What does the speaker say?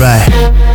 Right.